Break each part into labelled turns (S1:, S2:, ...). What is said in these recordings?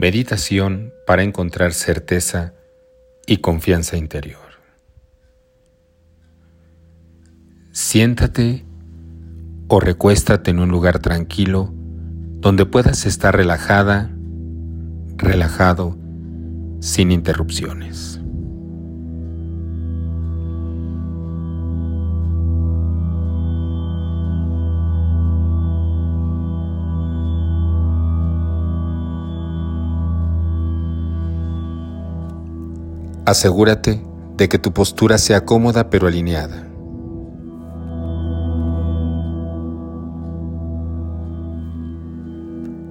S1: Meditación para encontrar certeza y confianza interior. Siéntate o recuéstate en un lugar tranquilo donde puedas estar relajada, relajado, sin interrupciones. Asegúrate de que tu postura sea cómoda pero alineada.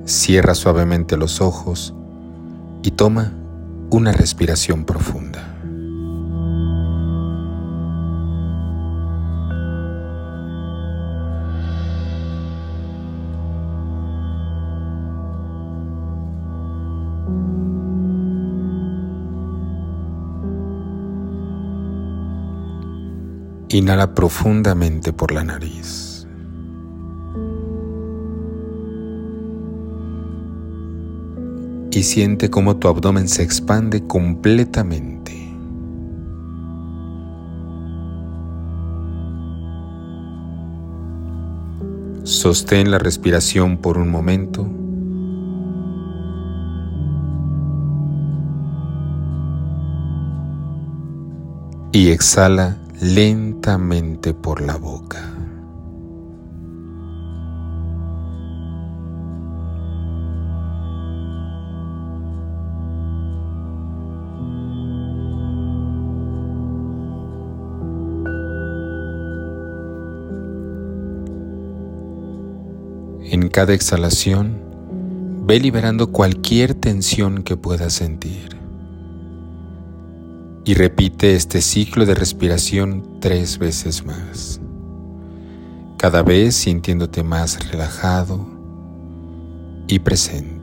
S1: Cierra suavemente los ojos y toma una respiración profunda. Inhala profundamente por la nariz. Y siente cómo tu abdomen se expande completamente. Sostén la respiración por un momento. Y exhala lentamente por la boca. En cada exhalación, ve liberando cualquier tensión que puedas sentir y repite este ciclo de respiración tres veces más, cada vez sintiéndote más relajado y presente.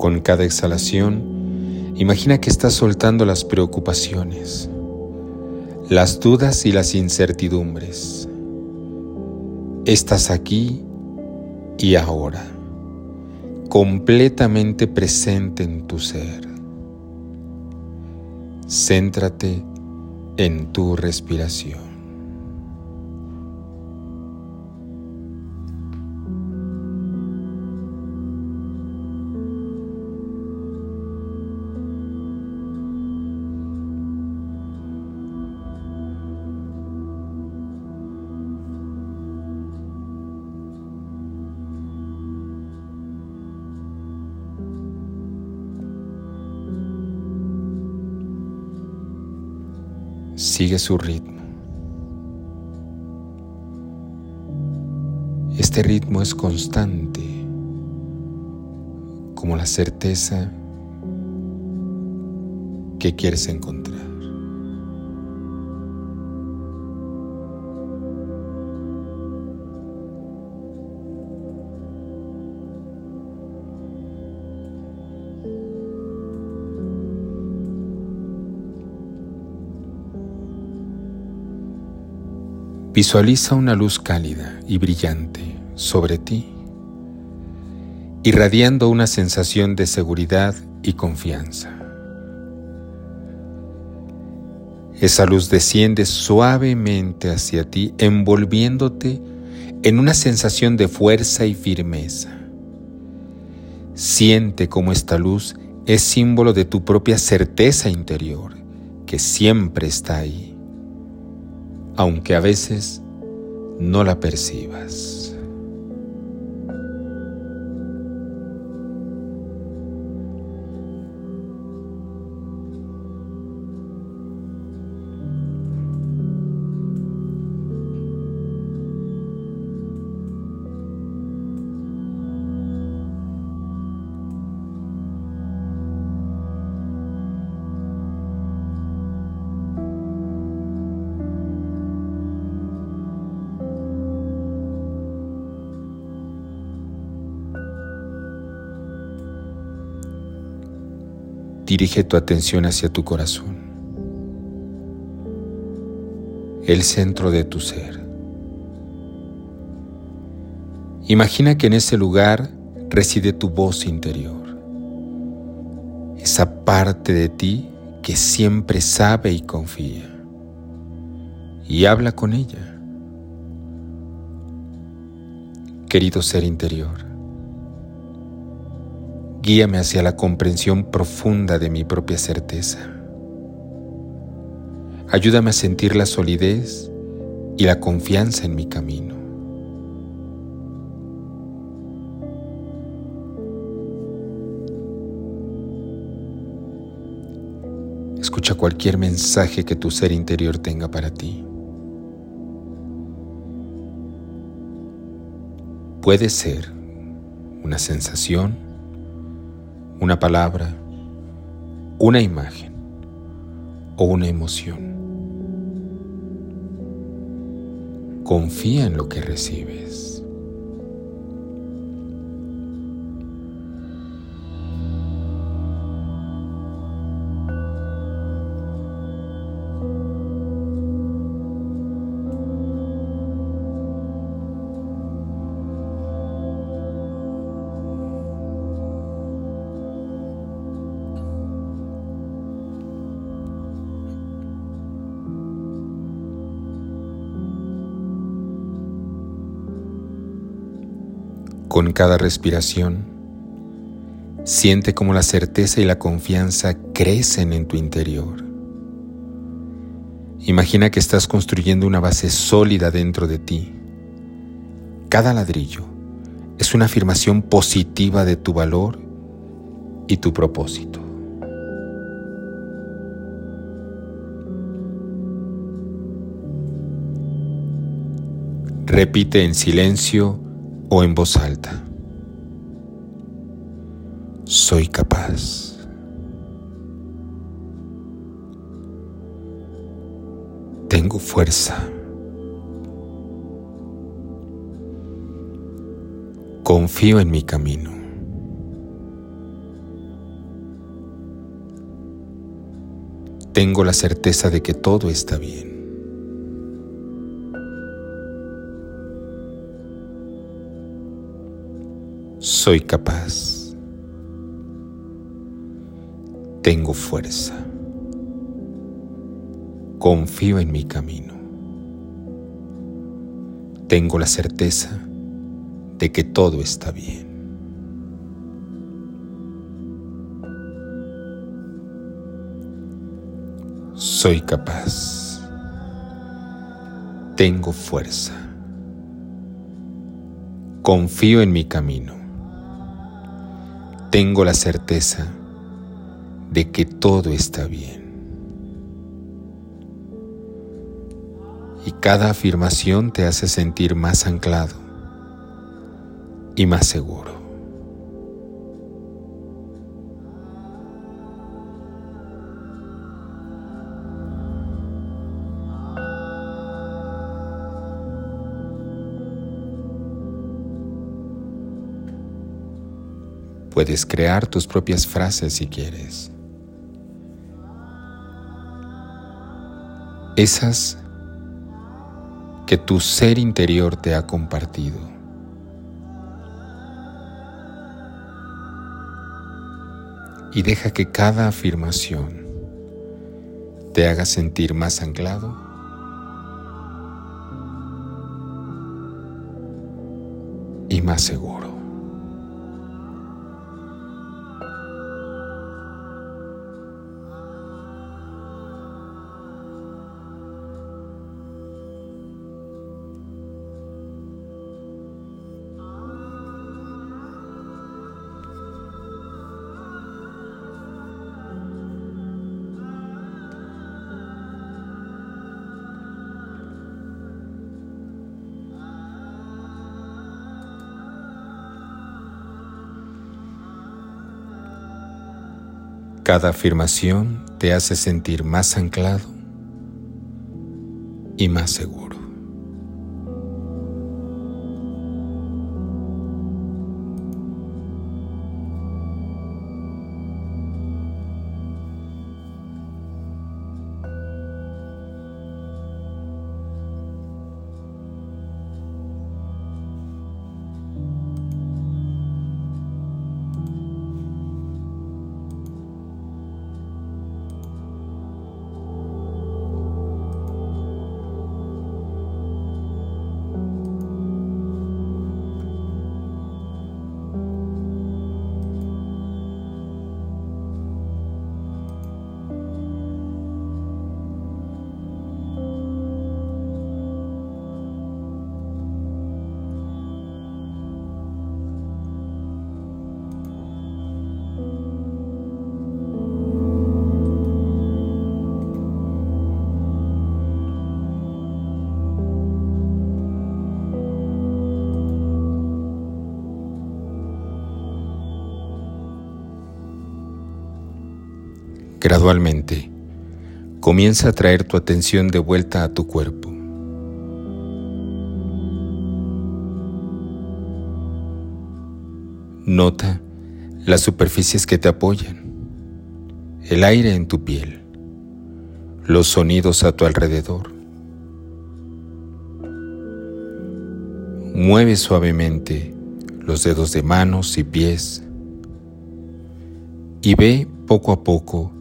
S1: Con cada exhalación, imagina que estás soltando las preocupaciones, las dudas y las incertidumbres. Estás aquí y ahora, completamente presente en tu ser. Céntrate en tu respiración. Sigue su ritmo. Este ritmo es constante, como la certeza que quieres encontrar. Visualiza una luz cálida y brillante sobre ti, irradiando una sensación de seguridad y confianza. Esa luz desciende suavemente hacia ti, envolviéndote en una sensación de fuerza y firmeza. Siente cómo esta luz es símbolo de tu propia certeza interior, que siempre está ahí aunque a veces no la percibas. Dirige tu atención hacia tu corazón, el centro de tu ser. Imagina que en ese lugar reside tu voz interior, esa parte de ti que siempre sabe y confía, y habla con ella. Querido ser interior, guíame hacia la comprensión profunda de mi propia certeza. Ayúdame a sentir la solidez y la confianza en mi camino. Escucha cualquier mensaje que tu ser interior tenga para ti. Puede ser una sensación, una palabra, una imagen o una emoción. Confía en lo que recibes. Con cada respiración, siente cómo la certeza y la confianza crecen en tu interior. Imagina que estás construyendo una base sólida dentro de ti. Cada ladrillo es una afirmación positiva de tu valor y tu propósito. Repite en silencio o en voz alta. Soy capaz. Tengo fuerza. Confío en mi camino. Tengo la certeza de que todo está bien. Soy capaz. Tengo fuerza. Confío en mi camino. Tengo la certeza de que todo está bien. Soy capaz. Tengo fuerza. Confío en mi camino tengo la certeza de que todo está bien. Y cada afirmación te hace sentir más anclado y más seguro. Puedes crear tus propias frases si quieres. Esas que tu ser interior te ha compartido. Y deja que cada afirmación te haga sentir más anclado y más seguro. Cada afirmación te hace sentir más anclado y más seguro. Gradualmente, comienza a traer tu atención de vuelta a tu cuerpo. Nota las superficies que te apoyan, el aire en tu piel, los sonidos a tu alrededor. Mueve suavemente los dedos de manos y pies y ve poco a poco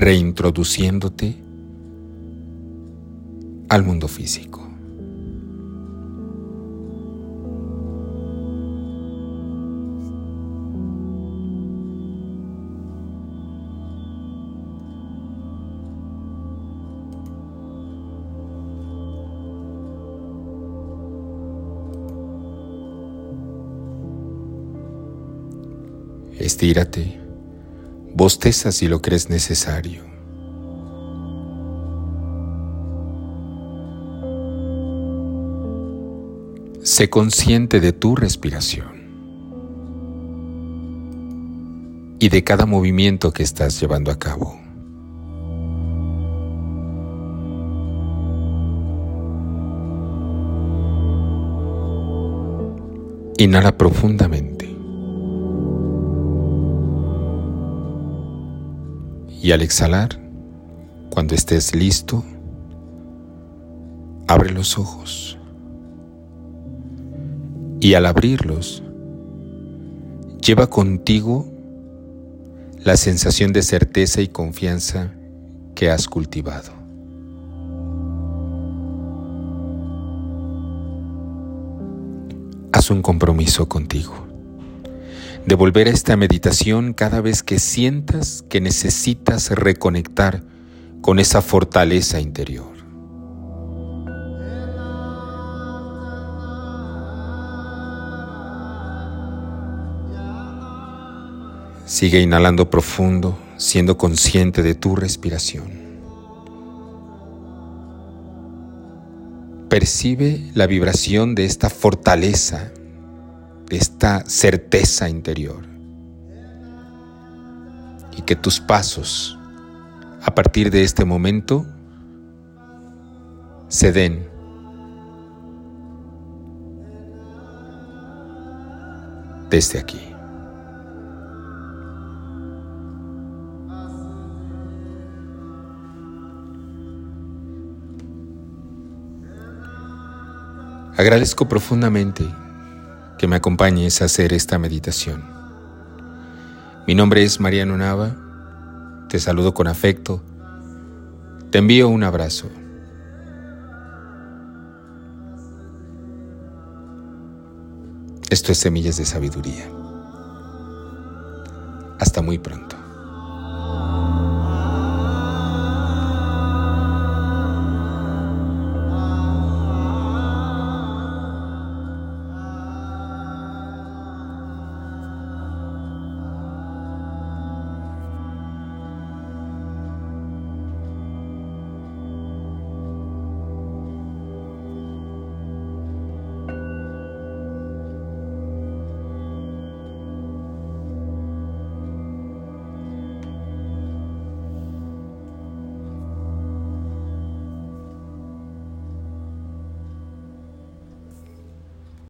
S1: reintroduciéndote al mundo físico. Estírate, bosteza si lo crees necesario. Sé consciente de tu respiración y de cada movimiento que estás llevando a cabo. Inhala profundamente. Y al exhalar, cuando estés listo, abre los ojos. Y al abrirlos, lleva contigo la sensación de certeza y confianza que has cultivado. Haz un compromiso contigo de volver a esta meditación cada vez que sientas que necesitas reconectar con esa fortaleza interior. Sigue inhalando profundo, siendo consciente de tu respiración. Percibe la vibración de esta fortaleza esta certeza interior. Y que tus pasos a partir de este momento se den desde aquí. Agradezco profundamente que me acompañes a hacer esta meditación. Mi nombre es Mariano Nava, te saludo con afecto, te envío un abrazo. Esto es Semillas de Sabiduría. Hasta muy pronto.